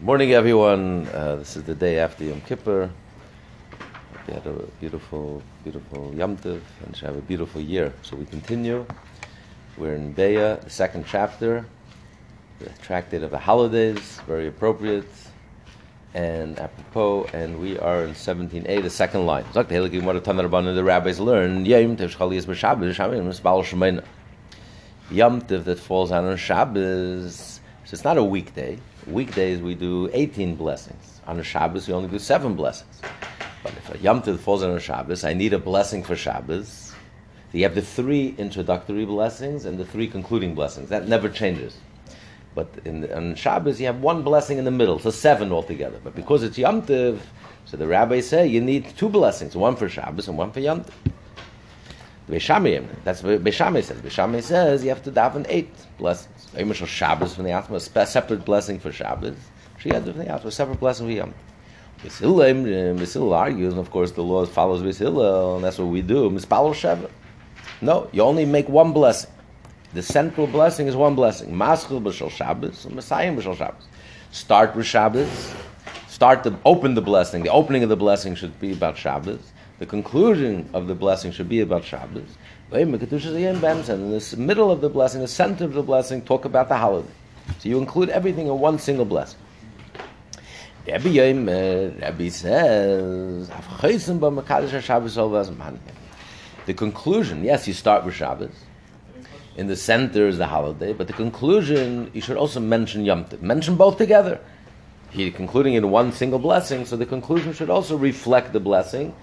Morning, everyone. Uh, this is the day after Yom Kippur. We had a beautiful, beautiful Yom Tov, and should have a beautiful year. So we continue. We're in Beitzah, the second chapter, the tractate of the holidays, very appropriate and apropos. And we are in 17a, the second line. The rabbis learn Yom Tov that falls on Shabbos. So it's not a weekday. Weekdays we do 18 blessings. On a Shabbos we only do seven blessings. But if a Yom Tov falls on a Shabbos, I need a blessing for Shabbos. So you have the three introductory blessings and the three concluding blessings. That never changes. But in, on Shabbos you have one blessing in the middle, so seven altogether. But because it's Yom Tov, so the rabbis say you need two blessings, one for Shabbos and one for Yom Tov. Beis Shammai, that's what Beis Shammai says. Beis Shammai says you have to daven eight blessings. Imashal Shabbos from the Atma, a separate blessing for Shabbos. She had the Atma, a separate blessing for Yom. Beis Hillel um, argues, and of course the law follows Beis Hillel, and that's what we do. Mispalo Sheva. No, you only make one blessing. The central blessing is one blessing. Maschil b'shal Shabbos, and Messiah b'shal Shabbos. Start with Shabbos. Start to open the blessing. The opening of the blessing should be about Shabbos. The conclusion of the blessing should be about Shabbos. In the middle of the blessing, the center of the blessing, talk about the holiday. So you include everything in one single blessing. Rabbi says, the conclusion, yes, you start with Shabbos. In the center is the holiday, but the conclusion, you should also mention Yom Tov. Mention both together. He concluding in one single blessing, so the conclusion should also reflect the blessing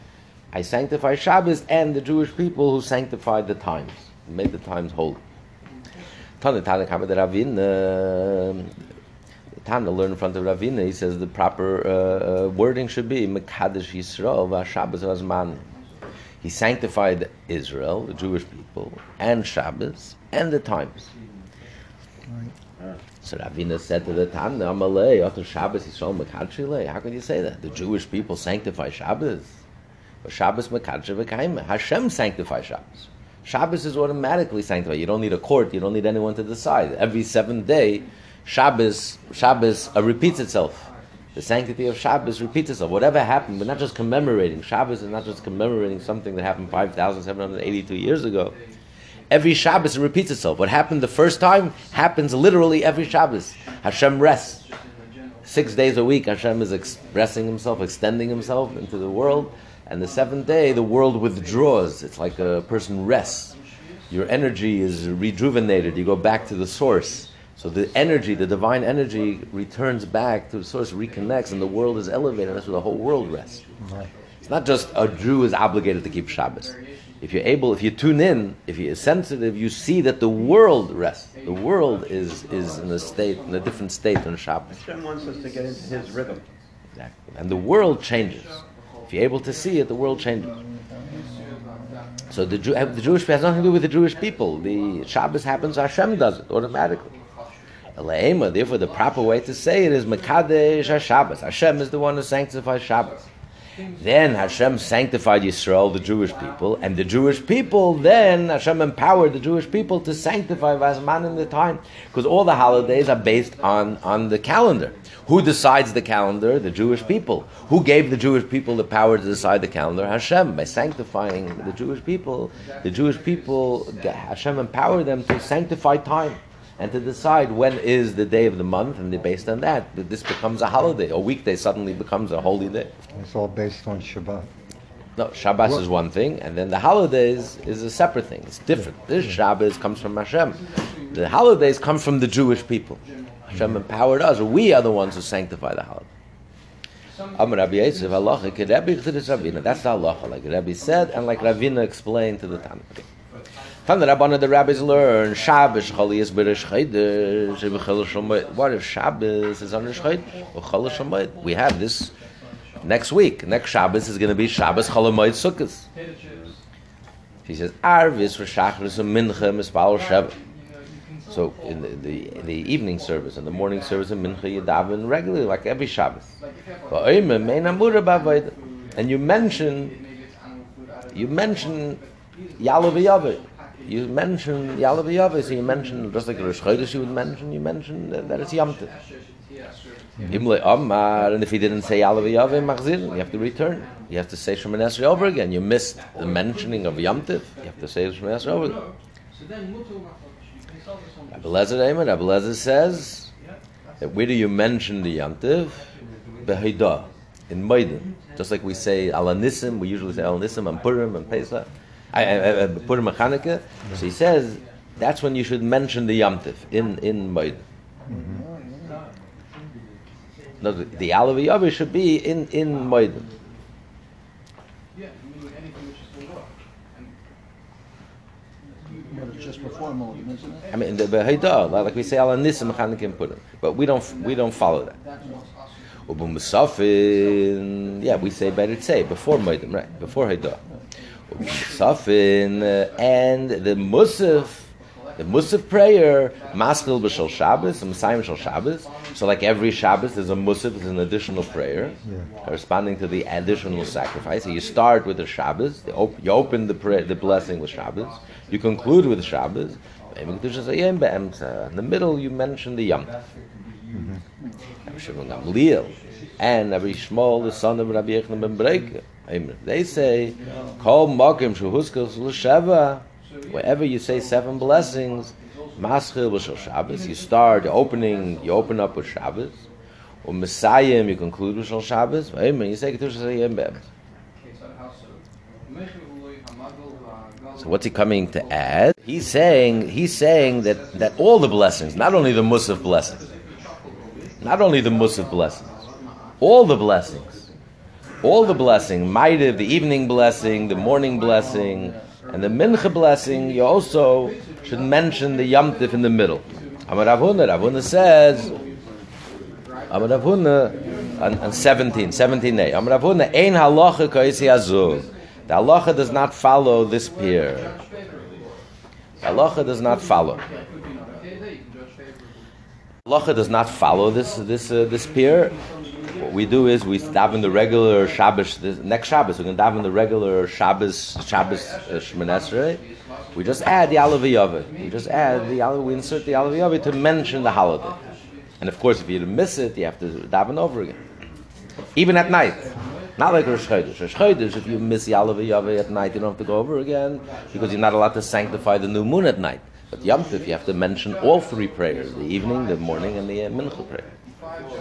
I sanctify Shabbos and the Jewish people who sanctified the times, made the times holy. Tana Tana Kama the Ravina. Tana learn in front of Ravina. He says the proper uh, uh, wording should be Mekadesh Yisrael v'Shabbos Azman. He sanctified Israel, the Jewish people, and Shabbos and the times. So Ravina said to the Tana, Amalei, after Shabbos Yisrael How can you say that? The Jewish people sanctify Shabbos. Shabbos. Hashem sanctifies Shabbos. Shabbos is automatically sanctified. You don't need a court. You don't need anyone to decide. Every seventh day, Shabbos, Shabbos uh, repeats itself. The sanctity of Shabbos repeats itself. Whatever happened, we're not just commemorating. Shabbos is not just commemorating something that happened 5,782 years ago. Every Shabbos it repeats itself. What happened the first time happens literally every Shabbos. Hashem rests. Six days a week, Hashem is expressing Himself, extending Himself into the world. And the seventh day, the world withdraws. It's like a person rests. Your energy is rejuvenated. You go back to the source. So the energy, the divine energy, returns back to the source, reconnects, and the world is elevated. That's where the whole world rests. Right. It's not just a Jew is obligated to keep Shabbos. If you're able, if you tune in, if you're sensitive, you see that the world rests. The world is, is in a state, in a different state on Shabbos. Hashem wants us to get into His rhythm. Exactly. And the world changes. If you're able to see it, the world changes. So the, Jew, the Jewish has nothing to do with the Jewish people. The Shabbos happens, Hashem does it automatically. Therefore, the proper way to say it is Mekadesh HaShabbos. Hashem is the one who sanctifies Shabbos. Then Hashem sanctified Yisrael, the Jewish people, and the Jewish people, then Hashem empowered the Jewish people to sanctify Vazman in the time, because all the holidays are based on, on the calendar. Who decides the calendar? The Jewish people. Who gave the Jewish people the power to decide the calendar? Hashem. By sanctifying the Jewish people, the Jewish people, Hashem empowered them to sanctify time and to decide when is the day of the month, and they're based on that, this becomes a holiday. A weekday suddenly becomes a holy day. It's all based on Shabbat. No, Shabbos what? is one thing, and then the holidays is a separate thing. It's different. Yeah. This Shabbos comes from Hashem. The holidays come from the Jewish people. Hashem empowered us. We are the ones who sanctify the holiday. That's the halacha, like Rabbi said, and like Ravina explained to the Tana. From the Rabbana, the rabbis learn Shabbos Chali Berish Chaydish. What if Shabbos is on Rish Chaydish We have this next week. Next Shabbos is going to be Shabbos Chalamoid Sukkot. He says Arvis for Shachris and Mincha Mispal Sheva. So in the, the, the evening service and the morning service in Mincha you daven regularly like every Shabbos. And you mention you mention Yalav you mention Yalav so you mention, just like Rosh Chodesh you would mention, you mention that, it's Yom Tov. Imle Omar, and if he didn't say Alav Yavim Machzir, you have to return. You have to say Esrei over again. You missed the mentioning of Yom Tiv. You have to say Esrei over again. Rabbi Lezer Eimer, Rabbi Lezer says that where do you mention the Yom Tiv? Behaidah, in Maidan. Just like we say Ala Nisim, we usually say Ala Nisim and Purim and Pesach, I- I- Purim and Chanukah. So he says that's when you should mention the Yom in, in Maidan. No, the, the Alav Yavi should be in, in Maidan. Yeah, meaning anything which is still raw. And But it's just before Mulligan, isn't it? I mean, the Behaidah, like we say Ala Nisim, Chanukah and Purim. But we don't, we don't follow that. that was. Ubu Musafin, yeah, we say better say before Moedim, right? Before Haidah. Ubu Musafin, uh, and the Musaf, the Musaf prayer, Maskil b'shal Shabbos, and Messiah b'shal Shabbos. So like every Shabbos, there's a Musaf, there's an additional prayer, corresponding to the additional sacrifice. So you start with the Shabbos, you open the prayer, the blessing with Shabbos, you conclude with Shabbos, in the middle you mention the Yom. Gamliel and Rabbi Shmuel, the son of Rabbi Yochanan ben Beroka. They say, Kol Mokim Shuhuskos L'Sheva, wherever you say seven blessings, Maschil B'Shal Shabbos, you start the opening, you open up with Shabbos, or Messiah, you conclude with Shal Shabbos, Amen. You say Ketush Be'emes. So what's he coming to add? He's saying he's saying that, that all the blessings, not only the Musaf blessings, not only the Musaf blessings, all the blessings, all the blessing, Maidiv, the evening blessing, the morning blessing, and the Mincha blessing, you also should mention the Yamtif in the middle. Amar Rav Huna says, Amar Huna, on, on 17, 17a, Amar Rav Huna, Ein halacha kaisi azug. The halacha does not follow this pair. The halacha does not follow. Halacha does not follow this this uh, this pair. We do is we daven the regular Shabbos. Next Shabbos, we're going to daven the regular Shabbos Shabbos uh, Shemoneh Esrei. We just add the Alav Yaveh. We just add the Alav. We insert the Alav Yaveh to mention the holiday. And of course, if you miss it, you have to daven over again, even at night. Not like Rosh Chodesh. Rosh Chodesh, if you miss the Alav Yaveh at night, you don't have to go over again because you're not allowed to sanctify the new moon at night. But Yom Tov, you have to mention all three prayers: the evening, the morning, and the uh, mincha prayer.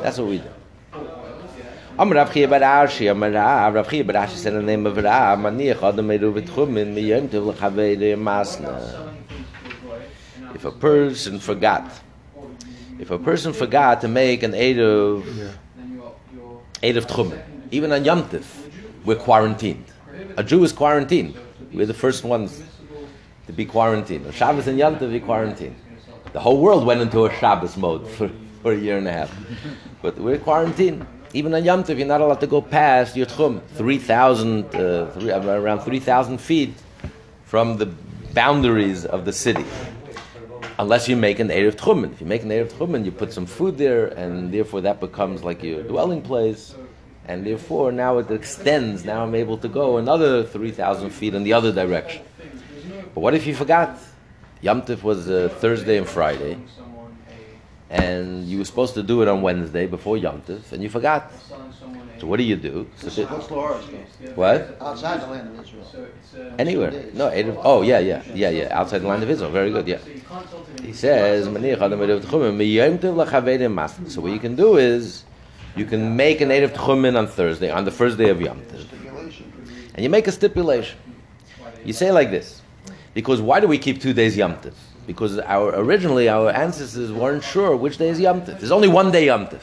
That's what we do. Am Rav Chia bar Ashi, Am Rav, Rav Chia bar Ashi said in the name of Rav, Maniach Adam Meru V'Tchumin, Mi Yom Tov L'Chavei Masna. If a person forgot, if a person forgot to make an Eruv, Tchumin, even on Yom Tov, we're quarantined. A Jew is quarantined. We're the first ones to be quarantined. On Shabbos and Yom Tov, we quarantined. The whole world went into a Shabbos mode for, for a year and a half. But we're quarantined. Even on Yom Tov, you're not allowed to go past your Tchum, 3,000, uh, three, around 3,000 feet from the boundaries of the city. Unless you make an Eruv Tchumen. If you make an Eruv Tchumen, you put some food there, and therefore that becomes like your dwelling place. And therefore now it extends. Now I'm able to go another 3,000 feet in the other direction. But what if you forgot? Yom Tov was uh, Thursday and Friday, and you were supposed to do it on Wednesday before Yom Tov, and you forgot. So what do you do? So What's the- Laura's what? Outside the land of Israel. Anywhere? No. Erev, oh yeah, yeah, yeah, yeah. Outside the land of Israel. Very good. Yeah. He says, "Maniach adam eruv tchumen, miyom tov lachaveidim mas." So what you can do is, you can make a native tchumen on Thursday, on the first day of Yom Tov, and you make a stipulation. You say like this, because why do we keep two days Yom Tov? Because our originally our ancestors weren't sure which day is Yom Tov. There's only one day Yom Tov.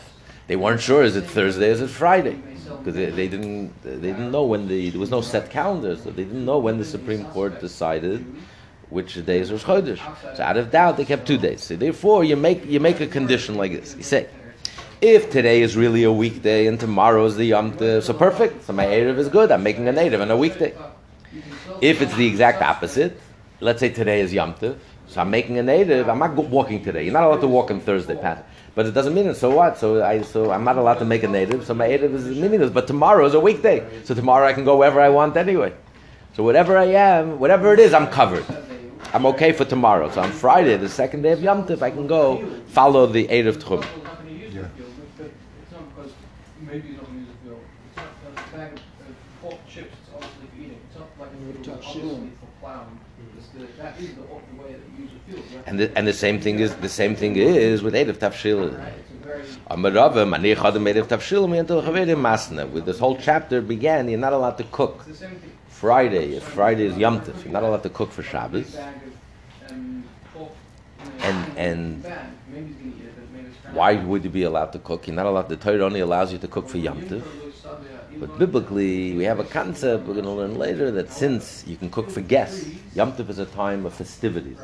They weren't sure is it Thursday, is it Friday? Because they, they didn't they didn't know when the there was no set calendar, so they didn't know when the Supreme Court decided which days was Chodesh. So out of doubt, they kept two days. So therefore, you make you make a condition like this. You say, if today is really a weekday and tomorrow is the Yom Tov, so perfect. So my Erev is good. I'm making a native on a weekday. If it's the exact opposite, let's say today is Yom Tov, so I'm making a native. I'm not walking today. You're not allowed to walk on Thursday, Pat. But it doesn't mean it. So what? So I so I'm not allowed to make a native. So my native is meaningless. But tomorrow is a weekday. So tomorrow I can go wherever I want anyway. So whatever I am, whatever it is, I'm covered. I'm okay for tomorrow. So on Friday, the second day of Yom Tov, I can go follow the Eruv Tchum. not because maybe he's not going to use a field. It's not a bag of of pork chips. It's obviously for eating. It's not like a field. Touch Obviously shilling. for plowing. It's the, that is the, And the, and the same thing is the same thing is with Eruv Tavshil. right? It's a very Amarava, Mani Chadam Eruv Tavshil, Miyantel Chaverim Masna. With this whole chapter began, you're not allowed to cook. it's the same thing. Friday, if Friday is Yom Tov, you're not allowed to cook for Shabbos. um, pork. you know, And- and- bad. Maybe he's going to eat it, but maybe it's kind Why would you be allowed to cook? You're not allowed. The Torah only allows you to cook for Yom Tov. But biblically, we have a concept we're going to learn later that since you can cook for guests, Yom Tov is a time of festivities.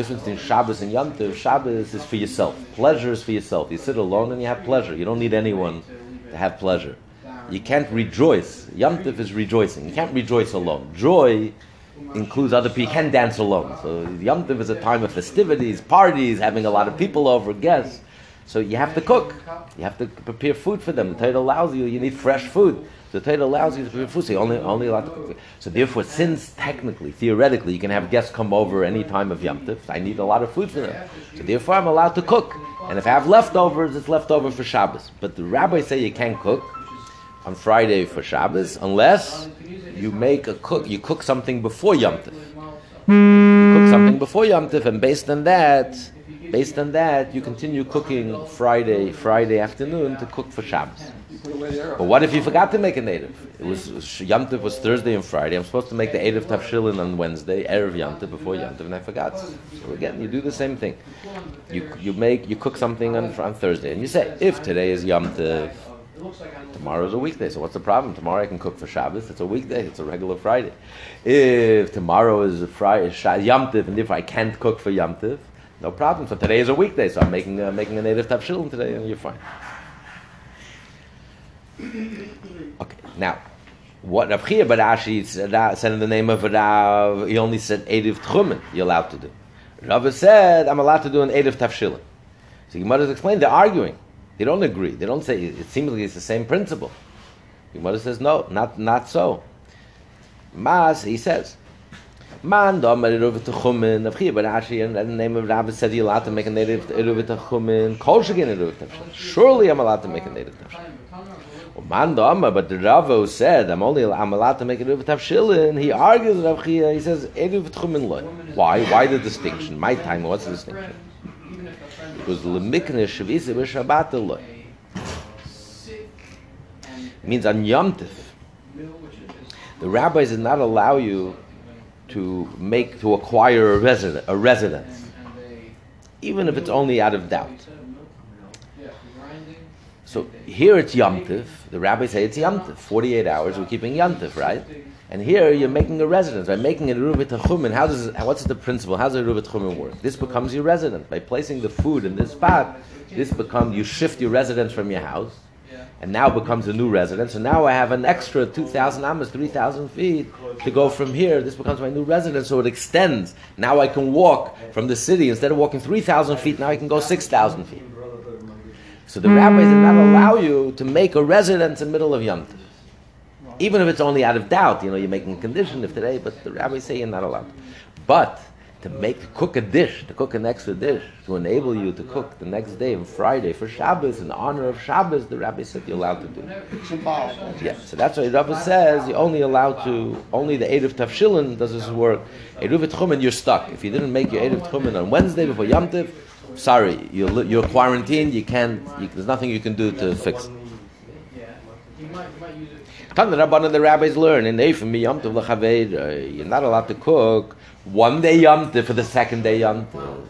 Difference between Shabbos and Yom Tov, Shabbos is for yourself. Pleasure is for yourself. You sit alone and you have pleasure. You don't need anyone to have pleasure. You can't rejoice. Yom Tov is rejoicing. You can't rejoice alone. Joy includes other people. You can't dance alone. So Yom Tov is a time of festivities, parties, having a lot of people over, guests. So you have to cook. You have to prepare food for them. The Torah allows you. You need fresh food. The Torah allows you to food. So only only allowed to cook. So therefore, since technically, theoretically, you can have guests come over any time of Yom I need a lot of food for them. So therefore, I'm allowed to cook. And if I have leftovers, it's leftover for Shabbos. But the rabbis say you can't cook on Friday for Shabbos unless you make a cook. You cook something before Yom. You cook something before Yom and based on that, based on that, you continue cooking Friday, Friday afternoon to cook for Shabbos. But what if you forgot to make a native? It was Yom Tov was Thursday and Friday. I'm supposed to make the Eruv Tavshilin on Wednesday, Erev Yom Tov before Yom Tov, and I forgot. So again, you do the same thing. You you make you cook something on, on Thursday, and you say if today is Yom Tov, tomorrow's a weekday. So what's the problem? Tomorrow I can cook for Shabbos. It's a weekday. It's a regular Friday. If tomorrow is a Friday, Yom Tov, and if I can't cook for Yom Tov, no problem. So today is a weekday, so I'm making uh, making a native tafshilin today, and you're fine. Okay, now, what Rav Chia Barashi said, uh, said in the name of Rav, he only said Eruv Tchumen, you're allowed to do. Rav said, I'm allowed to do an Eruv Tafshilin. So Gemara explained, they're arguing. They don't agree. They don't say, it seems like it's the same principle. Gemara says, no, not, not so. Mas, he says, Man, ruvet te chumen, af hier, Barashi, and the name of Rav said you're allowed to make a native ruvet te chumen, kol shegin ruvet tafshilin. Surely I'm allowed to make a native tafshilin. Well, man da Amar, but the Ravo said, I'm only I'm allowed to make a Ruv Tavshilin. He argues Rav Chia, he says, Eruv Tchumen loy. Why? Why the distinction? My time, what's the distinction? Because Lemikne Shavisa B'Shabbat loy. Means on Yom Tov, the rabbis did not allow you to make, to acquire a resident, a residence, even if it's only out of doubt. So here it's Yom Tiv. The rabbis say it's Yom Tiv. 48 hours, we're keeping Yom Tiv, right? And here you're making a residence. By making it a Ruvit Chumen, how does what's the principle? How does a Ruvit Chumen work? This becomes your residence. By placing the food in this spot, this becomes, you shift your residence from your house, and now becomes a new residence. And now I have an extra 2,000 amas, 3,000 feet to go from here. This becomes my new residence, so it extends. Now I can walk from the city. Instead of walking 3,000 feet, now I can go 6,000 feet. So the rabbis did not hmm. allow you to make a residence in the middle of Yom Tov. Even if it's only out of doubt, you know, you're making a condition if today, but the rabbis say you're not allowed. But to make, to cook a dish, to cook an extra dish, to enable you to cook the next day on Friday for Shabbos, in honor of Shabbos, the rabbi said you're allowed to do. Yeah, so that's why the Rabbi says you're only allowed to, only the Eruv Tavshilin does this work. Eruv Tchumen, you're stuck. If you didn't make your Eruv Tchumen on Wednesday before Yom Tov, sorry, you're, you're quarantined, you can't, you, there's nothing you can do to fix it. Yeah. You might, use it. Come the Rabbanan, the rabbis learn in Eifim Yom Tov l'chaveir, uh, you're not allowed to cook one day Yom Tov for the second day Yom Tov.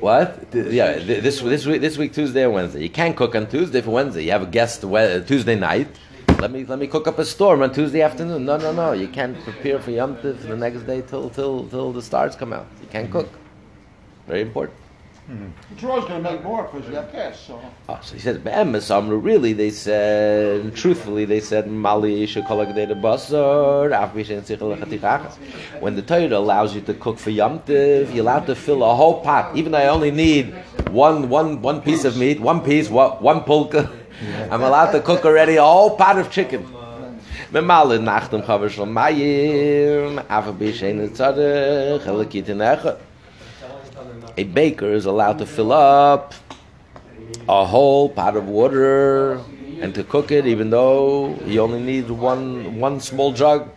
What? Yeah, this this week this week Tuesday and Wednesday. You can't cook on Tuesday for Wednesday. You have a guest Tuesday night. Let me let me cook up a storm on Tuesday afternoon. No, no, no. You can't prepare for Yom Tov the next day till till till the stars come out. You can't cook. Very important. You're always going to make more because you have guests, so. Oh, so he says, "Be'emes amru." Really, they said. Truthfully, they said, "Mali shekolagdei basar af bishen tzichel lechatichachas." When the Torah allows you to cook for Yom Tov, you're allowed to fill a whole pot. Even though I only need one, one, one piece of meat, one piece, one, one pulka. I'm allowed to cook already a whole pot of chicken. Nachtem um chaver shel mayim a baker is allowed to fill up a whole pot of water and to cook it, even though he only needs one one small jug.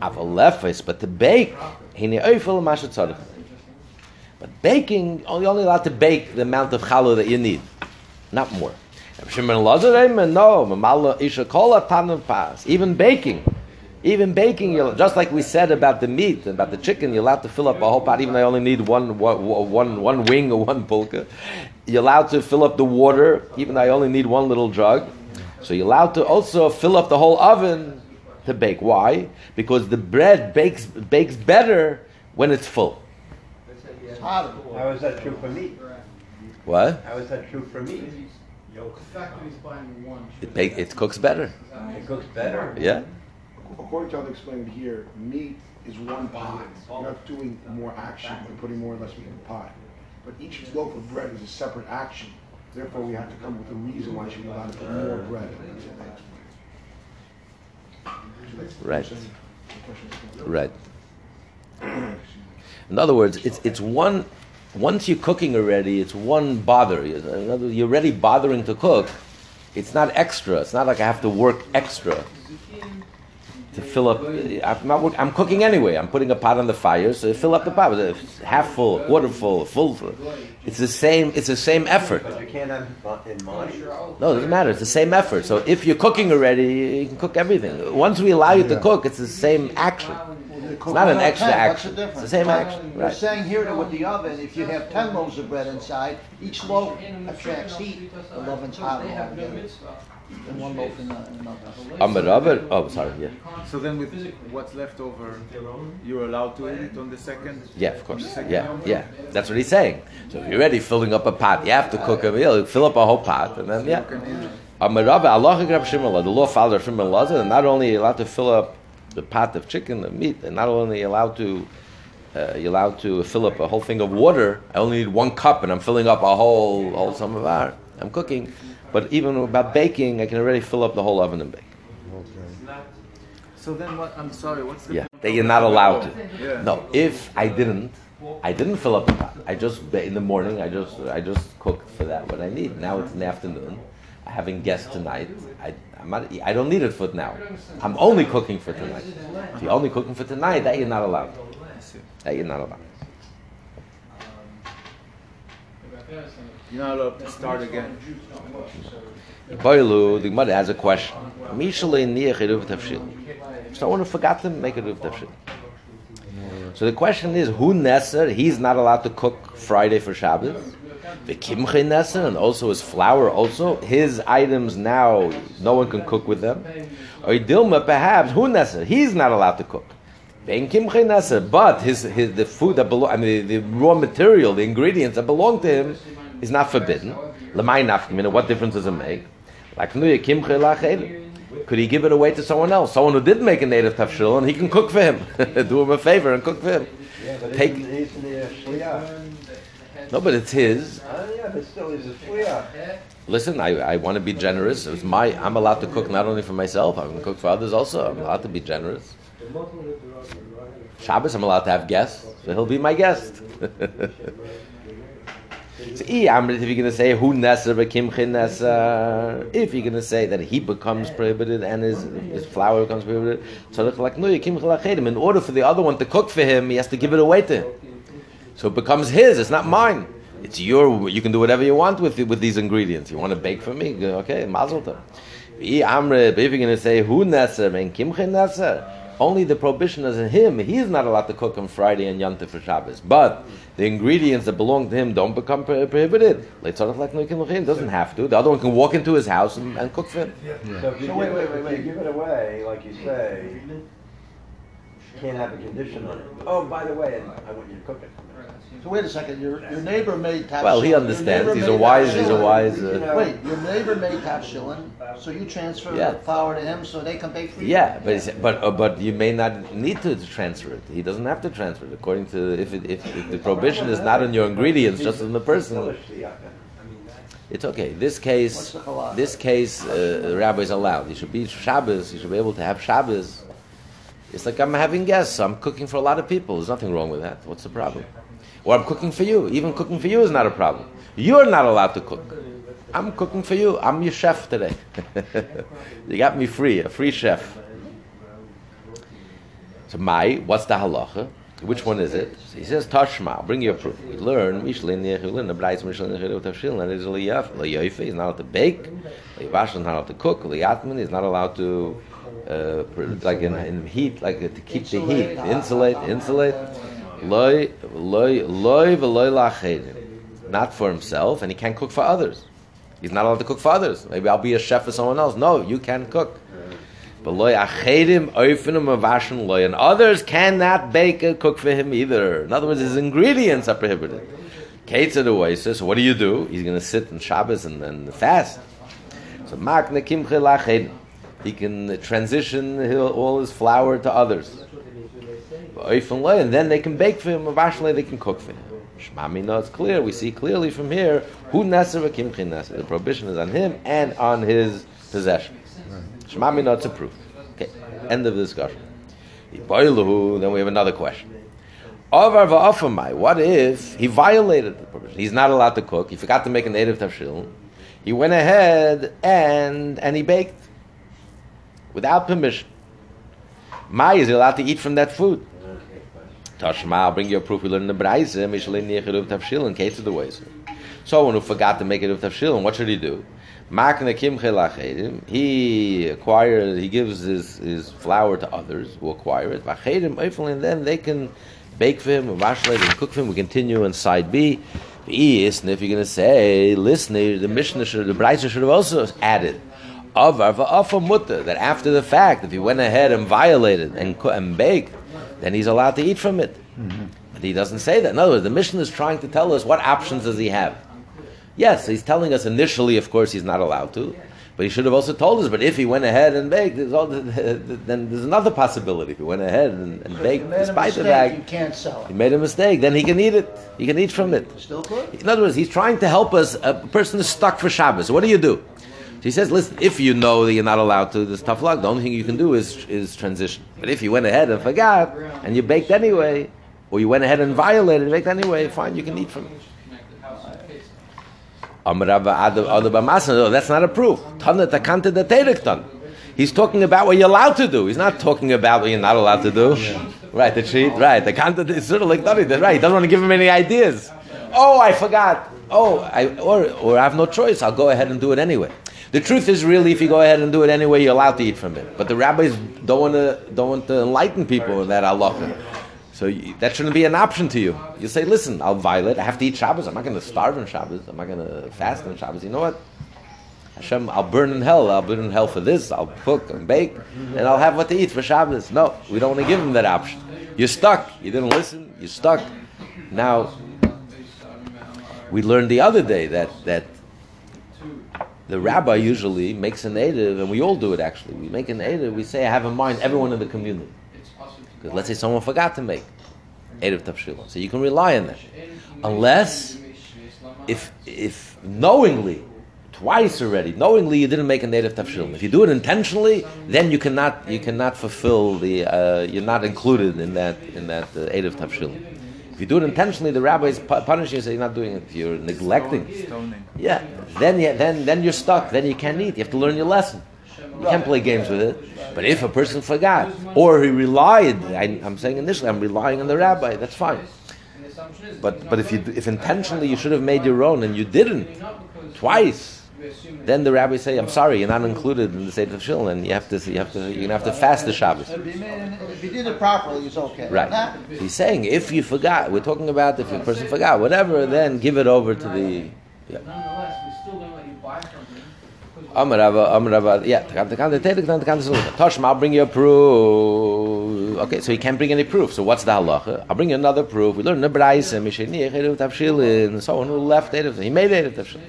But to bake. But baking, only only allowed to bake the amount of challah that you need, not more. Even baking, even baking, just like we said about the meat, and about the chicken, you're allowed to fill up a whole pot, even though you only need one, one, one, one wing or one pulka. You're allowed to fill up the water, even though I only need one little jug. So you're allowed to also fill up the whole oven to bake. Why? Because the bread bakes bakes better when it's full. How is that true for meat? What? How is that true for meat? The fact buying one. It bake, it cooks better. It cooks better. Yeah. According to how they explained here, meat is one pot. You're not doing more action and putting more or less meat in the pot. But each loaf of bread is a separate action. Therefore, we have to come with a reason why should be allowed to put more bread. Right. Right. In other words, it's it's one. Once you're cooking already, it's one bother. You're already bothering to cook. It's not extra. It's not like I have to work extra to fill up. I'm not. I'm cooking anyway. I'm putting a pot on the fire, so fill up the pot. It's half full, quarter full, full. full. It's the same. It's the same effort. But you can't have it in mind. No, it doesn't matter. It's the same effort. So if you're cooking already, you can cook everything. Once we allow you to cook, it's the same action. It's not an extra What's action. the It's the same action. You're Right. saying here that with the oven, if you have ten loaves of bread inside, each loaf attracts heat. The oven's hotter altogether than one loaf in the- in another. Amar Rabba- Oh, sorry. Yeah. So then with what's left over, you're allowed to eat it on the second? Yeah, of course. Yeah, yeah. That's what he's saying. So if you're already filling up a pot, you have to cook a meal. Fill up a whole pot, and then yeah. Amar Rabba, Allah Rab Shimon the law follower of Shimon Elazar, they're not only allowed to fill up the pot of chicken, the meat, they're not only allowed to. Uh, you're allowed to fill up a whole thing of water. I only need one cup, and I'm filling up a whole whole samovar. I'm cooking, but even about baking, I can already fill up the whole oven and bake. Okay. So then what, I'm sorry, what's the? Yeah, point that of you're not allowed to. Yeah. No, if I didn't, I didn't fill up the pot. I just in the morning. I just I just cooked for that what I need. Now it's in the afternoon. I'm having guests tonight. I I'm not, I don't need it for now. I'm only cooking for tonight. If you're only cooking for tonight, that you're not allowed. That you're not allowed. You're not allowed to start again. Boilu, the Gemara has a question. Someone who forgot to make a tafshil. So the question is, who Nesser? He's not allowed to cook Friday for Shabbos. The Kimche Nesser, and also his flour, also his items now, no one can cook with them. Or Dilma, perhaps, who Nesser? He's not allowed to cook. But his, his the food that belong, I mean, the, the raw material, the ingredients that belong to him, is not forbidden. Lamai nafkamina, what difference does it make? Like Nuya Kimche Lachel. Could he give it away to someone else? Someone who did make a native tafshil, and he can cook for him. Do him a favor and cook for him. Yeah, but Take- isn't, isn't? No, but it's his. Uh, yeah, but still he's a shliach. Listen, I, I want to be generous. It's my I'm allowed to cook not only for myself. I'm going to cook for others also. I'm allowed to be generous. Shabbos, I'm allowed to have guests, so he'll be my guest. so, if you're going to say who Nesser bekim Nesser, if you're going to say that he becomes prohibited and his his flour becomes prohibited, In order for the other one to cook for him, he has to give it away to him. So it becomes his. It's not mine. It's your. You can do whatever you want with with these ingredients. You want to bake for me? Okay, mazel tov. If you're going to say who neser and kimche neser, only the prohibition is in him. He is not allowed to cook on Friday and Yom Tov for Shabbos. But the ingredients that belong to him don't become pro- prohibited. Leitzarach like no doesn't have to. The other one can walk into his house and, and cook for him. So if you, So give, wait, it, wait, if wait, you wait. give it away, like you say, you can't have a condition on it. Oh, by the way, I want you to cook it. So wait a second, your, your neighbor made tap Well, he understands. He's a wise. He's a wise. You Uh, Wait, your neighbor made tap shilling, so you transfer Yeah. the flour to him so they can bake for you? Yeah, but it's, but uh, but you may not need to transfer it. He doesn't have to transfer it according to if it, if, if the prohibition is not on your ingredients, just on the person. It's okay. This What's case, the halakha? this case, uh, the rabbi is allowed. He should be Shabbos. He should be able to have Shabbos It's like I'm having guests. I'm cooking for a lot of people. There's nothing wrong with that. What's the problem? Or I'm cooking for you. Even cooking for you is not a problem. You're not allowed to cook. I'm cooking for you. I'm your chef today. you got me free, a free chef. So my, what's the halacha? Which one is it? He says Tashma. I'll bring you a proof. We learn Mishlin Yech. We learn the Brayz Mishlin Yech Tavshil. And it is Liyaf. Liyofe is not allowed to bake. Liyash is not allowed to cook. Liyatman is not allowed to uh, like in, in heat, like to keep the heat, insulate, insulate. Not for himself, and he can't cook for others. He's not allowed to cook for others. Maybe I'll be a chef for someone else. No, you can cook. But loy avashin loy, and others cannot bake or cook for him either. In other words, his ingredients are prohibited. Kates the oasis. What do you do? He's going to sit in Shabbos and, and fast. So makne kimche lachedim. He can transition all his flour to others. And then they can bake for him. Loy, they can cook for him. Shmami, no, it's clear. We see clearly from here who neser v'kimchi neser. The prohibition is on him and on his possession. Shmami, no, it's a proof. Okay, end of the discussion. Then we have another question. Avar va'afamai. What if he violated the prohibition? He's not allowed to cook. He forgot to make a native tafshil. He went ahead and and he baked without permission. Mai is he allowed to eat from that food? Tashma, I'll bring you a proof. We learn in the Braise, Mishalin Yechiruv Tafshil, in case of the ways. Someone who forgot to make it of Tafshil, what should he do? He acquires, he gives his, his flour to others who acquire it. And then they can bake for him, and washlate, and cook for him. We continue in side B. If you're going to say, listen, the Mishnah should, the Braise should have also added. That after the fact, if he went ahead and violated and, and baked, then he's allowed to eat from it. Mm-hmm. But he doesn't say that. In other words, the mission is trying to tell us what options does he have. Yes, he's telling us initially, of course, he's not allowed to, but he should have also told us. But if he went ahead and baked, there's all, then there's another possibility. If he went ahead and, and baked, made a despite the mistake, you fact can't sell he made a mistake, then he can eat it. He can eat from it. Still good? In other words, he's trying to help us. A person is stuck for Shabbos. What do you do? So he says, listen, if you know that you're not allowed to, this tough luck. The only thing you can do is, is transition. But if you went ahead and forgot, and you baked anyway, or you went ahead and violated, baked anyway, fine, you can eat from it. Amrava Ad- Ad- Bamasa, no, that's not a proof. Tana takante da terektan. He's talking about what you're allowed to do. He's not talking about what you're not allowed to do. Right, the cheat, right. The kanta is sort of like nothing. Right, he doesn't want to give him any ideas. Oh, I forgot. Oh, I, or, or I have no choice. I'll go ahead and do it anyway. The truth is, really, if you go ahead and do it anyway, you're allowed to eat from it. But the rabbis don't want to don't want to enlighten people in that halacha. So you, that shouldn't be an option to you. You say, listen, I'll violate. I have to eat Shabbos. I'm not going to starve on Shabbos. I'm not going to fast on Shabbos. You know what? Hashem, I'll burn in hell. I'll burn in hell for this. I'll cook and bake, and I'll have what to eat for Shabbos. No, we don't want to give him that option. You're stuck. You didn't listen. You're stuck. Now, we learned the other day that that the rabbi usually makes a native, and we all do it actually. We make a native. We say, I have in mind everyone in the community. Because let's say someone forgot to make Eruv Tafshila. So you can rely on that. Unless, if, if knowingly, twice already, knowingly you didn't make a native Tafshila. If you do it intentionally, then you cannot, you cannot fulfill the, uh, you're not included in that, in that uh, Eruv Tafshila. If you do it intentionally, the rabbi is pu- punishing you, so you're not doing it. If you're neglecting, Stoning. yeah, then, you, then, then you're stuck. Then you can't eat. You have to learn your lesson. You can't play games with it. But if a person forgot, or he relied, I, I'm saying initially, I'm relying on the rabbi, that's fine. But, but if, you, if intentionally you should have made your own and you didn't, twice, then the rabbi say, I'm sorry, you're not included in the state of Shil, and you have to, you have to, you're gonna have to fast the Shabbos. If you made- if you did it properly, it's okay. Right. Nah, He's saying if you forgot, we're talking about if a person forgot, whatever, then give it over to the. Yeah. Nonetheless, we still don't let you buy something. because- Amarava, Amarava, yeah, Takanta Kanta Tedek, Takanta Saluta. Toshma, I'll bring you a proof. Okay, so he can't bring any proof. So what's the halacha? I'll bring you another proof. We learned the Braise, Misheni, Eruv Tavshilin, someone who left Erev, he made Eruv Tavshilin.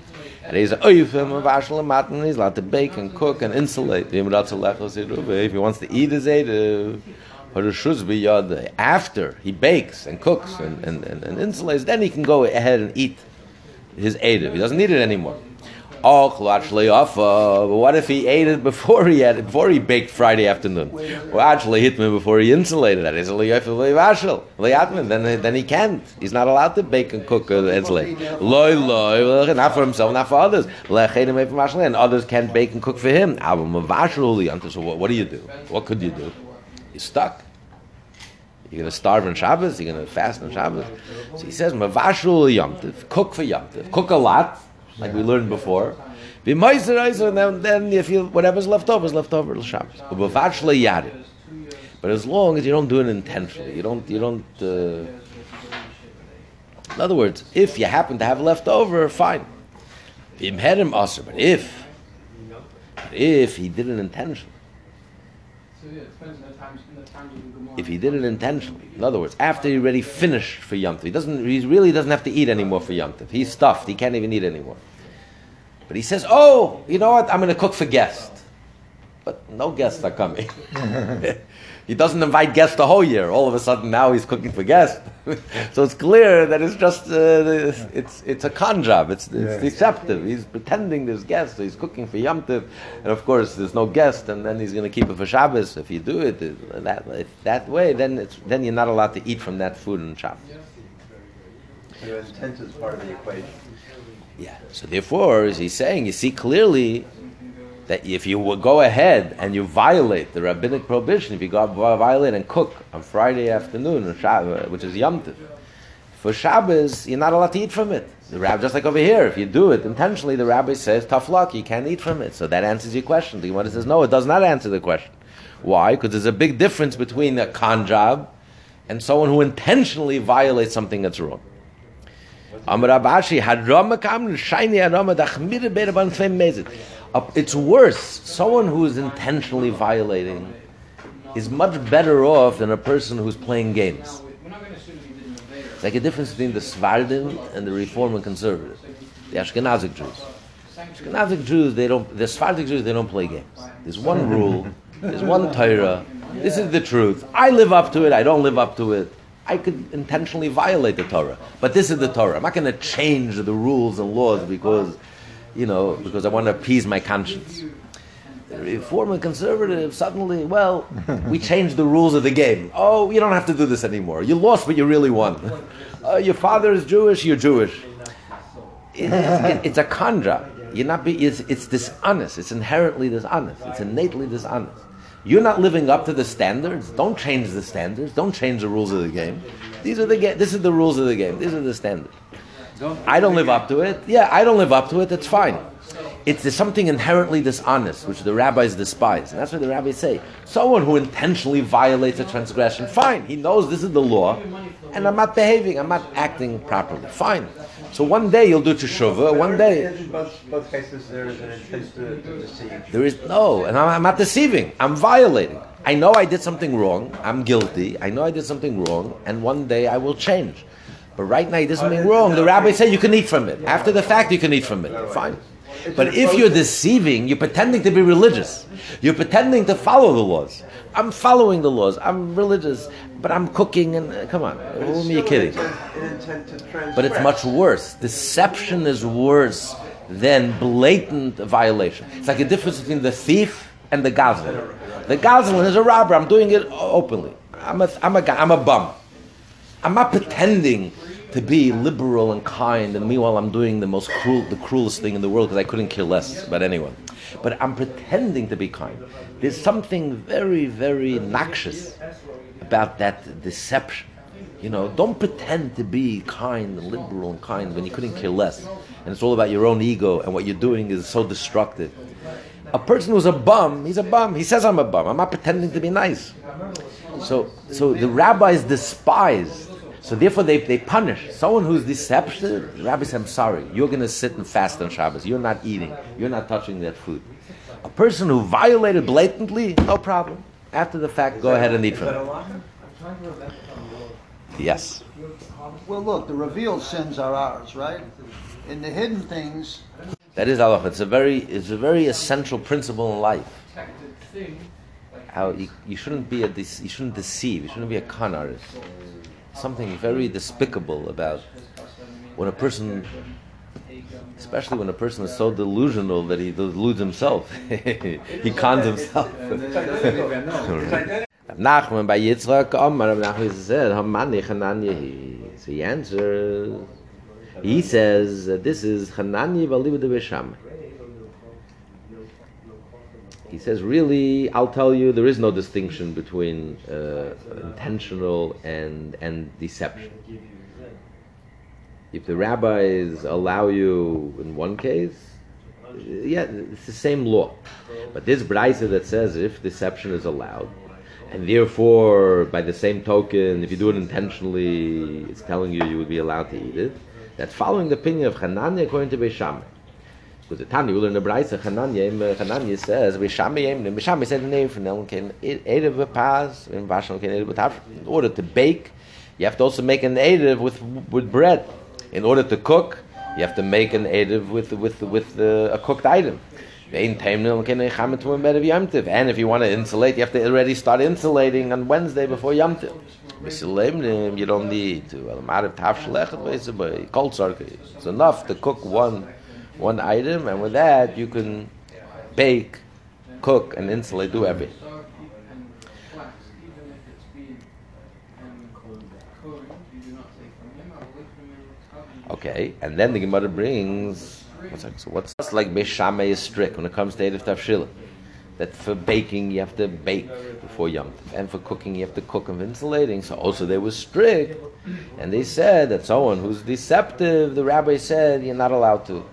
And he's oifim of ashel matin. He's allowed to bake and cook and insulate. If he wants to eat his biyad, after he bakes and cooks and, and, and, and insulates, then he can go ahead and eat his Erev. He doesn't need it anymore. But what if he ate it before he had it, before he baked Friday afternoon? Well, actually, hit me before he insulated it. Is Then then he can't. He's not allowed to bake and cook uh, insulate. Loy loy, not for himself, not for others. And others can't bake and cook for him. So what, what do you do? What could you do? You're stuck. You're going to starve on Shabbos. You're going to fast on Shabbos. So he says, "Mavashul yomtiv, cook for yomtiv, cook a lot." Like we learned before. Be moisturized, and then, then if you whatever's left over is left over to Shabbos. But as long as you don't do it intentionally, you don't you don't. Uh, in other words, if you happen to have left over, fine. But if if he did it intentionally. If he did it intentionally, in other words, after he already finished for Yom Tov, he doesn't, he really doesn't have to eat anymore for Yom Tov. He's stuffed. He can't even eat anymore. But he says, "Oh, you know what? I'm going to cook for guests." But no guests are coming. he doesn't invite guests the whole year. All of a sudden, now he's cooking for guests. so it's clear that it's just uh, it's it's a con job. It's, it's deceptive. He's pretending there's guests. So he's cooking for Yom Tov, and of course there's no guest, and then he's going to keep it for Shabbos. If you do it that that way, then it's then you're not allowed to eat from that food on Shabbos. So intent is part of the equation. Yeah. So therefore, as he's saying, you see clearly that if you go ahead and you violate the rabbinic prohibition, if you go violate and cook on Friday afternoon, uh, which is Yom Tov, for Shabbos, you're not allowed to eat from it. The rabbi, just like over here, if you do it intentionally, the rabbi says, tough luck, you can't eat from it. So that answers your question. The Gemara says, no, it does not answer the question. Why? Because there's a big difference between a con job and someone who intentionally violates something that's wrong. It's worse. Someone who is intentionally violating is much better off than a person who's playing games. It's like a difference between the Sephardim and the Reform and Conservative, the Ashkenazic Jews. Ashkenazic Jews, they don't. The Sephardic Jews, they don't play games. There's one rule. There's one Torah. This is the truth. I live up to it. I don't live up to it. I could intentionally violate the Torah, but this is the Torah. I'm not going to change the rules and laws because you know, because I want to appease my conscience. Reform and conservative, suddenly, well, we changed the rules of the game. Oh, you don't have to do this anymore. You lost, but you really won. Uh, your father is Jewish, you're Jewish. It, it, it's a conjure. You're not be, it's, it's dishonest. It's inherently dishonest. It's innately dishonest. You're not living up to the standards. Don't change the standards. Don't change the rules of the game. These are the ga- This is the rules of the game. These are the standards. I don't live up to it. Yeah, I don't live up to it. That's fine. It's there's something inherently dishonest, which the rabbis despise. And that's what the rabbis say. Someone who intentionally violates a transgression, fine. He knows this is the law, and I'm not behaving, I'm not acting properly. Fine. So one day you'll do teshuvah, one day. There is. There is no, and I'm, I'm not deceiving. I'm violating. I know I did something wrong. I'm guilty. I know I did something wrong, and one day I will change. But right now, he does something wrong. The rabbi said you can eat from it. After the fact, you can eat from it. Fine. But if you're deceiving, you're pretending to be religious. You're pretending to follow the laws. I'm following the laws. I'm religious, but I'm cooking and uh, come on, who are you kidding? But it's much worse. Deception is worse than blatant violation. It's like a difference between the thief and the gazlan. The gazlan is a robber. I'm doing it openly. I'm a, I'm a, I'm a bum. I'm not pretending to be liberal and kind, and meanwhile I'm doing the most cruel, the cruelest thing in the world because I couldn't care less about anyone. But I'm pretending to be kind. There's something very, very noxious about that deception. You know, don't pretend to be kind and liberal and kind when you couldn't care less. And it's all about your own ego, and what you're doing is so destructive. A person who's a bum, he's a bum. He says, I'm a bum. I'm not pretending to be nice. So, so the rabbis despise so therefore, they, they punish someone who's deceptive. Rabbi says, "I'm sorry, you're going to sit and fast on Shabbos. You're not eating. You're not touching that food." A person who violated blatantly, no problem. After the fact, go ahead and eat from it. Yes. Well, look, the revealed sins are ours, right? In the hidden things. That is Allah. It's a very, it's a very essential principle in life. How you, you shouldn't be a, you shouldn't deceive. You shouldn't be a con artist something very despicable about when a person Especially when a person is so delusional that he deludes himself. he cons himself. Nachman bar Yitzchak Omar, Nachman said, Hamani Hananya. So he answers, he says that this is Hananya Valiba de Besham. He says, really, I'll tell you, there is no distinction between uh, intentional and and deception. If the rabbis allow you in one case, yeah, it's the same law. But this brisa that says if deception is allowed, and therefore, by the same token, if you do it intentionally, it's telling you you would be allowed to eat it. That's following the opinion of Hananya according to Beis Shammai. Because the Tani will in the Brisa, Hananya, Hananya says, Beis Shammai, Beishamah said the name eat of a pas, in Vashon eat of In order to bake, you have to also make an edav with with bread. In order to cook, you have to make an edav with with with uh, a cooked item. And if you want to insulate, you have to already start insulating on Wednesday before Yom. You don't need to. It's enough to cook one one item, and with that you can bake, cook, and insulate, do everything. Okay, and then the Gemara brings. What's that? So what's like Beis Shammai is strict when it comes to Eruv Tavshila. That for baking you have to bake before Yom and for cooking you have to cook and insulating. So also they were strict, and they said that someone who's deceptive, the rabbi said you're not allowed to.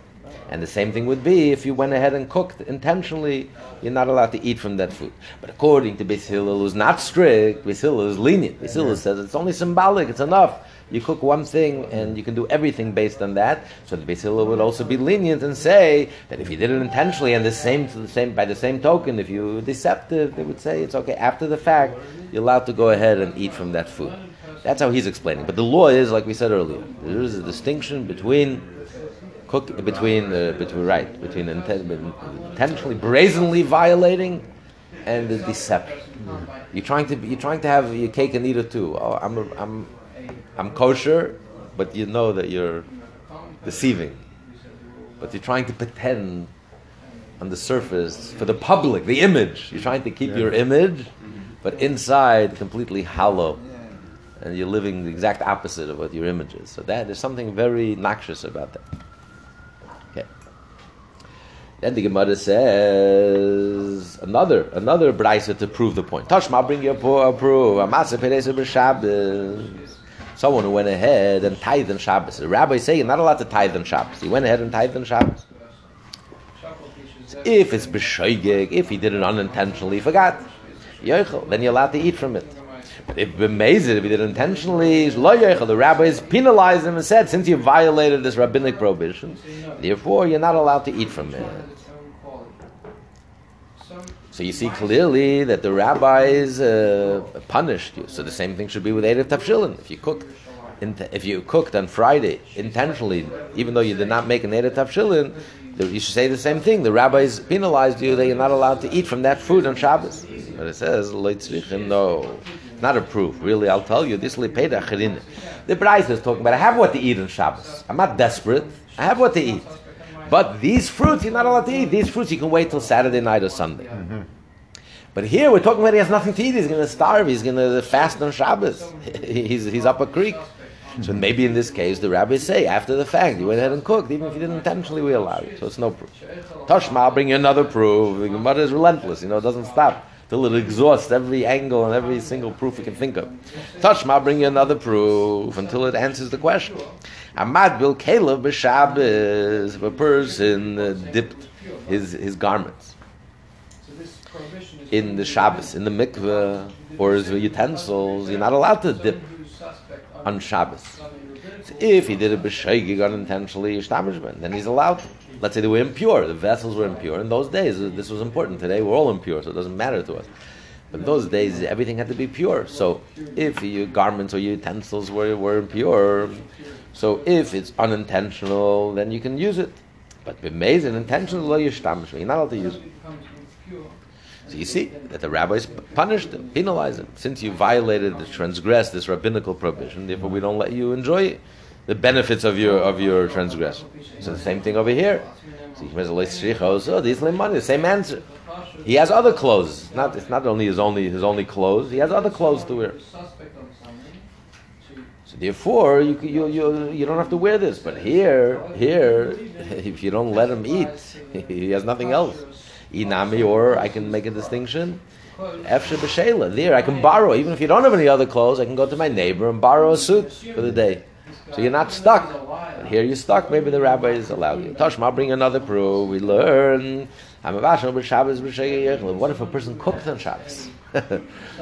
And the same thing would be if you went ahead and cooked intentionally, you're not allowed to eat from that food. But according to Beis Hillel, who's not strict, Beis Hillel is lenient. Beis Hillel says it's only symbolic, it's enough. You cook one thing and you can do everything based on that. So the Beis Hillel would also be lenient and say that if you did it intentionally and the same, the same by the same token, if you were deceptive, they would say it's okay. After the fact, you're allowed to go ahead and eat from that food. That's how he's explaining. But the law is, like we said earlier, there is a distinction between cook between uh, between right between intentionally brazenly violating and the deception. You're trying to you're trying to have your cake and eat it too. Oh, I'm a, I'm I'm kosher, but you know that you're deceiving. But you're trying to pretend on the surface for the public, the image. You're trying to keep your image, but inside completely hollow. And you're living the exact opposite of what your image is. So that there's something very noxious about that. Then the Gemara says another another brisa to prove the point. Tashma, I'll bring you uh, a pro- a proof. Someone who went ahead and tithed on Shabbos. The rabbis say you're not allowed to tithe on Shabbos. He went ahead and tithed on Shabbos. If it's b'shoigeg, if he did it unintentionally, forgot. Then you're allowed to eat from it. But if b'mezid, if he did it intentionally, the rabbis penalized him and said, since you violated this rabbinic prohibition, therefore you're not allowed to eat from it. So you see clearly that the rabbis uh, punished you. So the same thing should be with Eruv Tavshilin. If you cooked, if you cooked on Friday intentionally, even though you did not make an Eruv Tavshilin, the- you should say the same thing. The rabbis penalized you that you're not allowed to eat from that food on Shabbos. But it says, no, not a proof. Really, I'll tell you, this lepeda achirin. The Bryce is talking about, I have what to eat on Shabbos. I'm not desperate. I have what to eat. But these fruits, you're not allowed to eat. These fruits, you can wait till Saturday night or Sunday. Mm-hmm. But here we're talking about he has nothing to eat. He's going to starve. He's going to fast on Shabbos. he's, he's up a creek. So maybe in this case, the rabbis say after the fact, you went ahead and cooked, even if you didn't intentionally, we allow you. So it's no proof. Toshma, I'll bring you another proof. The Gemara is relentless. You know, it doesn't stop till it exhausts every angle and every single proof you can think of. Toshma, bring you another proof until it answers the question. Amad bil Caleb b'Shabbos. A person uh, dipped his his garments in the Shabbos, in the mikveh, or his utensils, you're not allowed to dip on Shabbos. So if he did it b'shaygig unintentionally, then he's allowed. to. Let's say they were impure, the vessels were impure. In those days, this was important. Today, we're all impure, so it doesn't matter to us. But in those days, everything had to be pure. So if your garments or your utensils were, were impure, so if it's unintentional, then you can use it. But b'mezid, intentional, you're not allowed to use it. So you see that the rabbis punished him, penalized him. Since you violated, transgressed this rabbinical prohibition, therefore we don't let you enjoy the benefits of your of your transgression. So the same thing over here. So he. Oh, money. Same answer. He has other clothes. It's not it's not only his only his only clothes. He has other clothes to wear. So therefore, you you you you don't have to wear this. But here here, if you don't let him eat, he has nothing else. Inami, or I can make a distinction. Efshe b'sheila. There, I can borrow. Even if you don't have any other clothes, I can go to my neighbor and borrow a suit for the day. So you're not stuck. But here you're stuck. Maybe the rabbi is allowed you. Toshma, I'll bring another proof. We learn. What if a person cooked on Shabbos?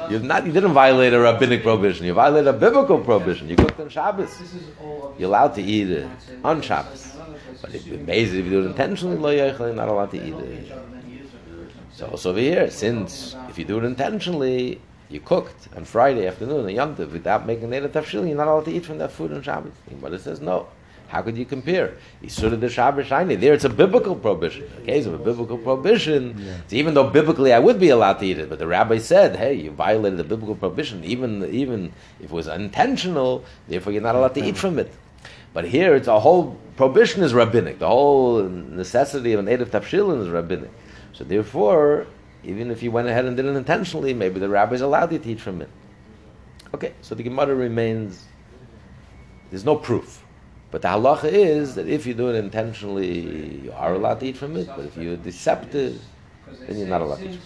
You've not. You didn't violate a rabbinic prohibition. You violated a biblical prohibition. You cooked on Shabbos. You're allowed to eat it on Shabbos. But if you're amazing, if you do it intentionally, you're not allowed to eat it. So also over here, since if you do it intentionally, you cooked on Friday afternoon and Yom without making Eruv Tafshil, you're not allowed to eat from that food on Shabbos. The it says no. How could you compare? Yisur the Shabbos shiny. There, it's a biblical prohibition. A case of a biblical prohibition. So even though biblically I would be allowed to eat it, but the rabbi said, "Hey, you violated the biblical prohibition. Even even if it was intentional, therefore you're not allowed to eat from it." But here, it's a whole prohibition is rabbinic. The whole necessity of a Eruv Tafshilin is rabbinic. So therefore, even if you went ahead and did it intentionally, maybe the rabbis allowed you to eat from it. Okay, so the Gemara remains. There's no proof, but the halacha is that if you do it intentionally, you are allowed to eat from it. But if you're deceptive, then you're not allowed to eat.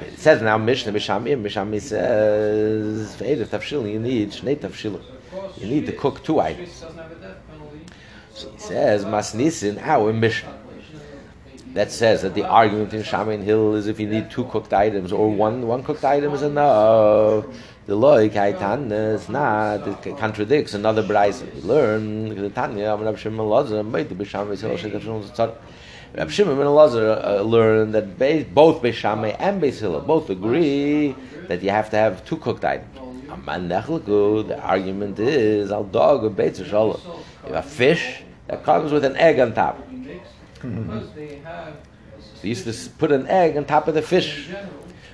It says now Mishnah Mishamir. Mishamir says for Eruv Tafshilin you need shnei tafshilin. You need to cook two items. So he says Masnisin our Mishnah that says that the argument in Shammai and Hill is if you need two cooked items or one one cooked item is enough. The loy kaitan is not it contradicts another brayse. We learn the Tanya Rab Shimon Lazar made the B'Shammai Hill Shekaf Shimon Tzar. Rab Shimon and Lazar uh, learned that both Beis Shammai and Beis Hillel both agree that you have to have two cooked items. Aman the argument is al dog or Shalom. A fish that comes with an egg on top. Because they. Used to put an egg on top of the fish.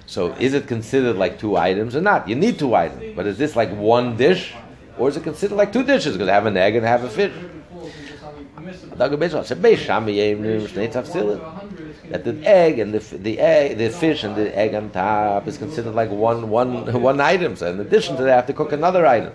So is it considered like two items or not? You need two items, but is this like one dish, or is it considered like two dishes because have an egg and I have a fish? That the egg and the the egg, the fish and the egg on top is considered like one one one item. So in addition to that, I have to cook another item.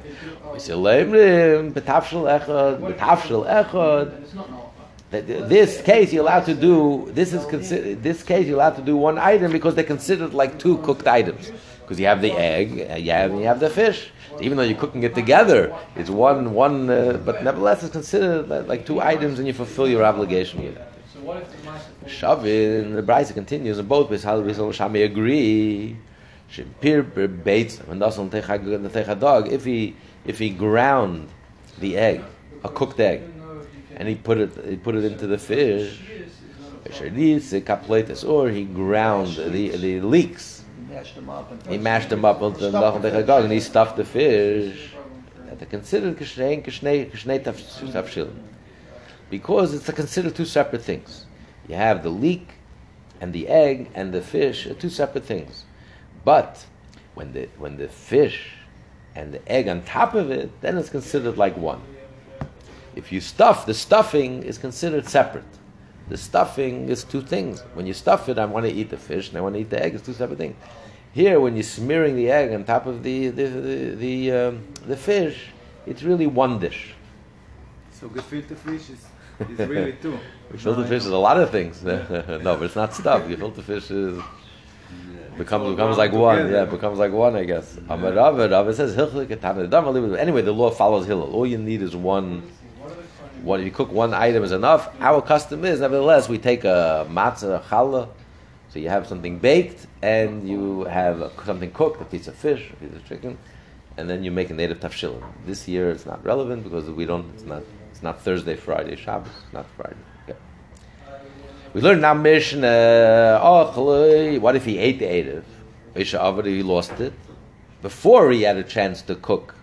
This case you're allowed to do. This is considered. This case you're allowed to do one item because they're considered like two cooked items. Because you have the egg, and you have you have the fish. Even though you're cooking it together, it's one one. Uh, but nevertheless, it's considered like, two items, and you fulfill your obligation with what if the the Brisa continues, and both Bishal Bishal Shami agree. Shimpir baits when doesn't take a dog. If he if he ground the egg, a cooked egg, and he put it he put it into the fish, or he ground the the leeks. He mashed them up and. He them into the Stuffed Nachal Dechagog, and he stuffed the fish. That are considered kishnei kishnei kishnei taf- because it's considered two separate things. You have the leek, and the egg, and the fish are two separate things. But when the when the fish and the egg on top of it, then it's considered like one. If you stuff, the stuffing is considered separate. The stuffing is two things. When you stuff it, I want to eat the fish and I want to eat the egg. It's two separate things. Here, when you're smearing the egg on top of the the the the, um, the fish, it's really one dish. So gefilte fish is, is really two. Gefilte fish is a lot of things. no, but it's not stuff. Gefilte fish is becomes becomes like one. Yeah, it becomes like one, I guess. Amar Rava, Rava says Hilchlik etana. It doesn't Anyway, the law follows Hillel. All you need is one. One, if you cook one item is enough. Our custom is, nevertheless, we take a matzah, a challah, so you have something baked and you have something cooked, a piece of fish, a piece of chicken, and then you make a Eruv Tafshilin. This year it's not relevant because we don't. It's not. It's not Thursday, Friday, Shabbos. Not Friday. Okay. We learned now Mishnah. Oh, what if he ate the Erev? Isha he lost it before he had a chance to cook,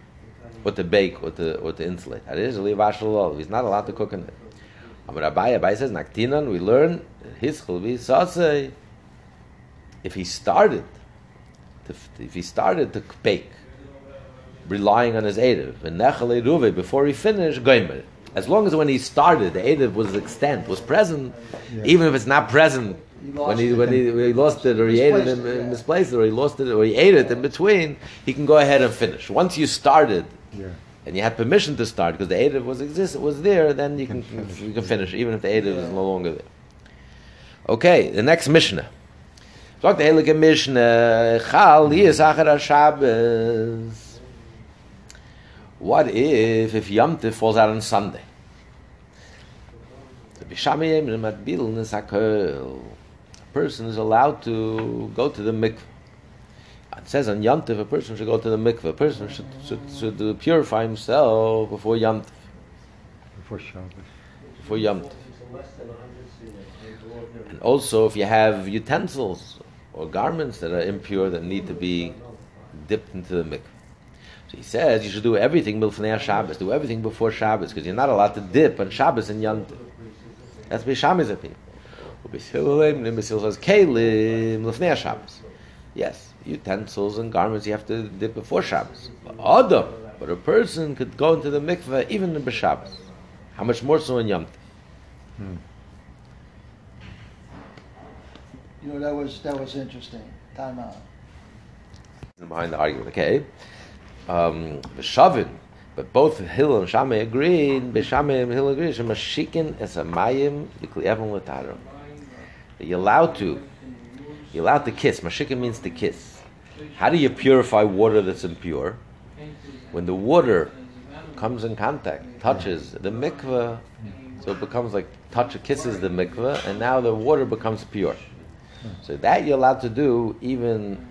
or to bake, or to or to insulate. He's not allowed to cook in it. Amar Abai, Abai says Naktinan. We learn his sasei. If he started, to, if he started to bake, relying on his Erev. And Nechale Ruve, before he finished, Goimer. As long as when he started, the Erev was extant, was present, even if it's not present, He when he, when he, when he lost it or he ate it, and yeah. misplaced it or he lost it or he ate it in between, he can go ahead and finish. Once you started, Yeah. and you had permission to start because the Erev was exist was there, then you can, Can finish. you can finish even if the Erev is no longer there. Okay, the next Mishnah. Sagt der Heilige Mishnah, Chal yis achar Shabbos. What if if Yom Tov falls out on Sunday? The Bishamayim and Matbil Nisakel. A person is allowed to go to the mikveh. It says on Yom a person should go to the mikveh. A person should, should, should purify himself before Yom. Before Shabbos. Before Yom. And also, if you have utensils or garments that are impure that need to be dipped into the mikveh. So he says you should do everything before Shabbos. Do everything before Shabbos because you're not allowed to dip on Shabbos and Yom Tov. That's Beis Shammai's opinion. Ubisilim, says Kalim Lefnei Shabbos. Yes, utensils and garments you have to dip before Shabbos. But Adam, but a person could go into the mikveh even in B'Shabbos. How much more so in Yom Tov? You know, that was, that was interesting. Time out. behind the argument. Okay, um, Shavin, but both Hill and Shammai agreed. Beis Shammai and Hill agreed. Shemashikin es a mayim l'kliyevon l'taro. You're allowed to. You're allowed to kiss. Mashikin means to kiss. How do you purify water that's impure? When the water comes in contact, touches the mikveh, so it becomes like touch kisses the mikveh, and now the water becomes pure. So that you're allowed to do even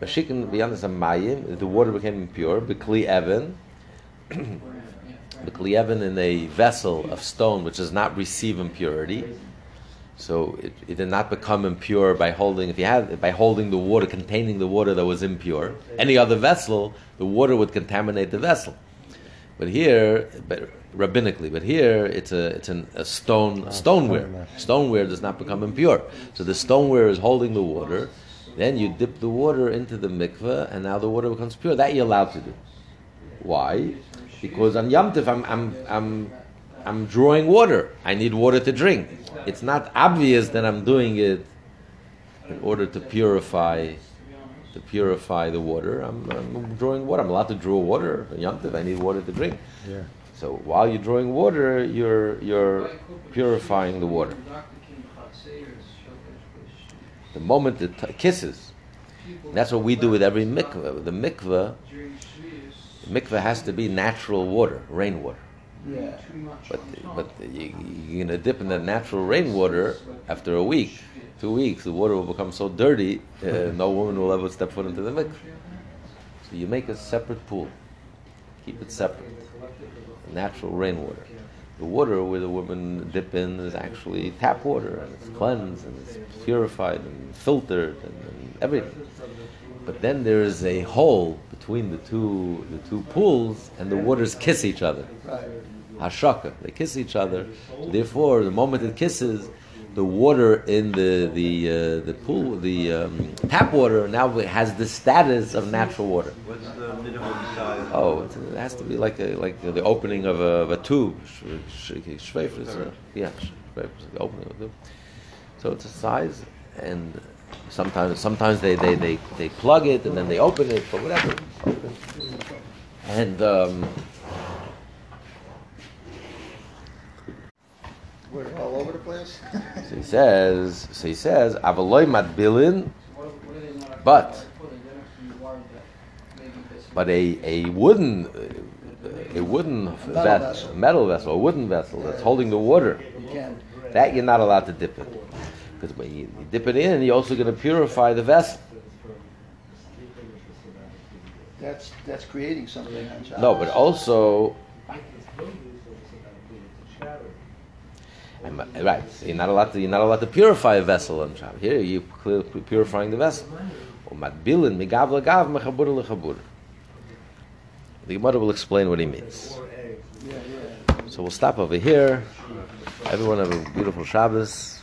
Mashikin beyond the mayim, the water became impure. Bekli Evan, Bekli Evan in a vessel of stone which does not receive impurity. So it, it did not become impure by holding. If you had by holding the water, containing the water that was impure, any other vessel, the water would contaminate the vessel. But here, but rabbinically, but here it's a it's an, a stone ah, stoneware. stoneware. Stoneware does not become impure. So the stoneware is holding the water. Then you dip the water into the mikveh, and now the water becomes pure. That you're allowed to do. Why? Because on Yom Tov, I'm, I'm, I'm, I'm drawing water. I need water to drink. It's not obvious that I'm doing it in order to purify to purify the water. I'm, I'm drawing water. I'm allowed to draw water. Yom Tov, I need water to drink. Yeah. So while you're drawing water, you're you're purifying the water. The moment it t- kisses, that's what we do with every mikveh. The mikveh, the mikveh has to be natural water, rainwater. Yeah. But but you, you're gonna dip in the natural rainwater after a week, two weeks. The water will become so dirty, uh, no woman will ever step foot into the mikveh. So you make a separate pool. Keep it separate. Natural rainwater. The water where the women dip in is actually tap water, and it's cleansed and it's purified and filtered and, and everything. But then there is a hole between the two the two pools, and the waters kiss each other. Right. Hashaka. They kiss each other. Therefore, the moment it kisses, the water in the the uh, the pool, the um, tap water, now has the status of natural water. What's the minimum size? Oh, it has to be like a, like the opening of a, of a tube. Yeah, the opening of a tube. So it's a size, and sometimes sometimes they, they, they, they plug it and then they open it, but whatever. And um, We're all over the place. so he says, so he says, Avaloi matbilin, but but a, a wooden a wooden Metal ves- vessel. metal vessel, a wooden vessel that's holding the water. You. That you're not allowed to dip it. Because when you, you dip it in, you're also going to purify the vessel. That's, that's creating something. No, but also. Right, you're not allowed to. You're not allowed to purify a vessel on Shabbat. Here, you're purifying the vessel. The Gemara will explain what he means. So we'll stop over here. Everyone have a beautiful Shabbos.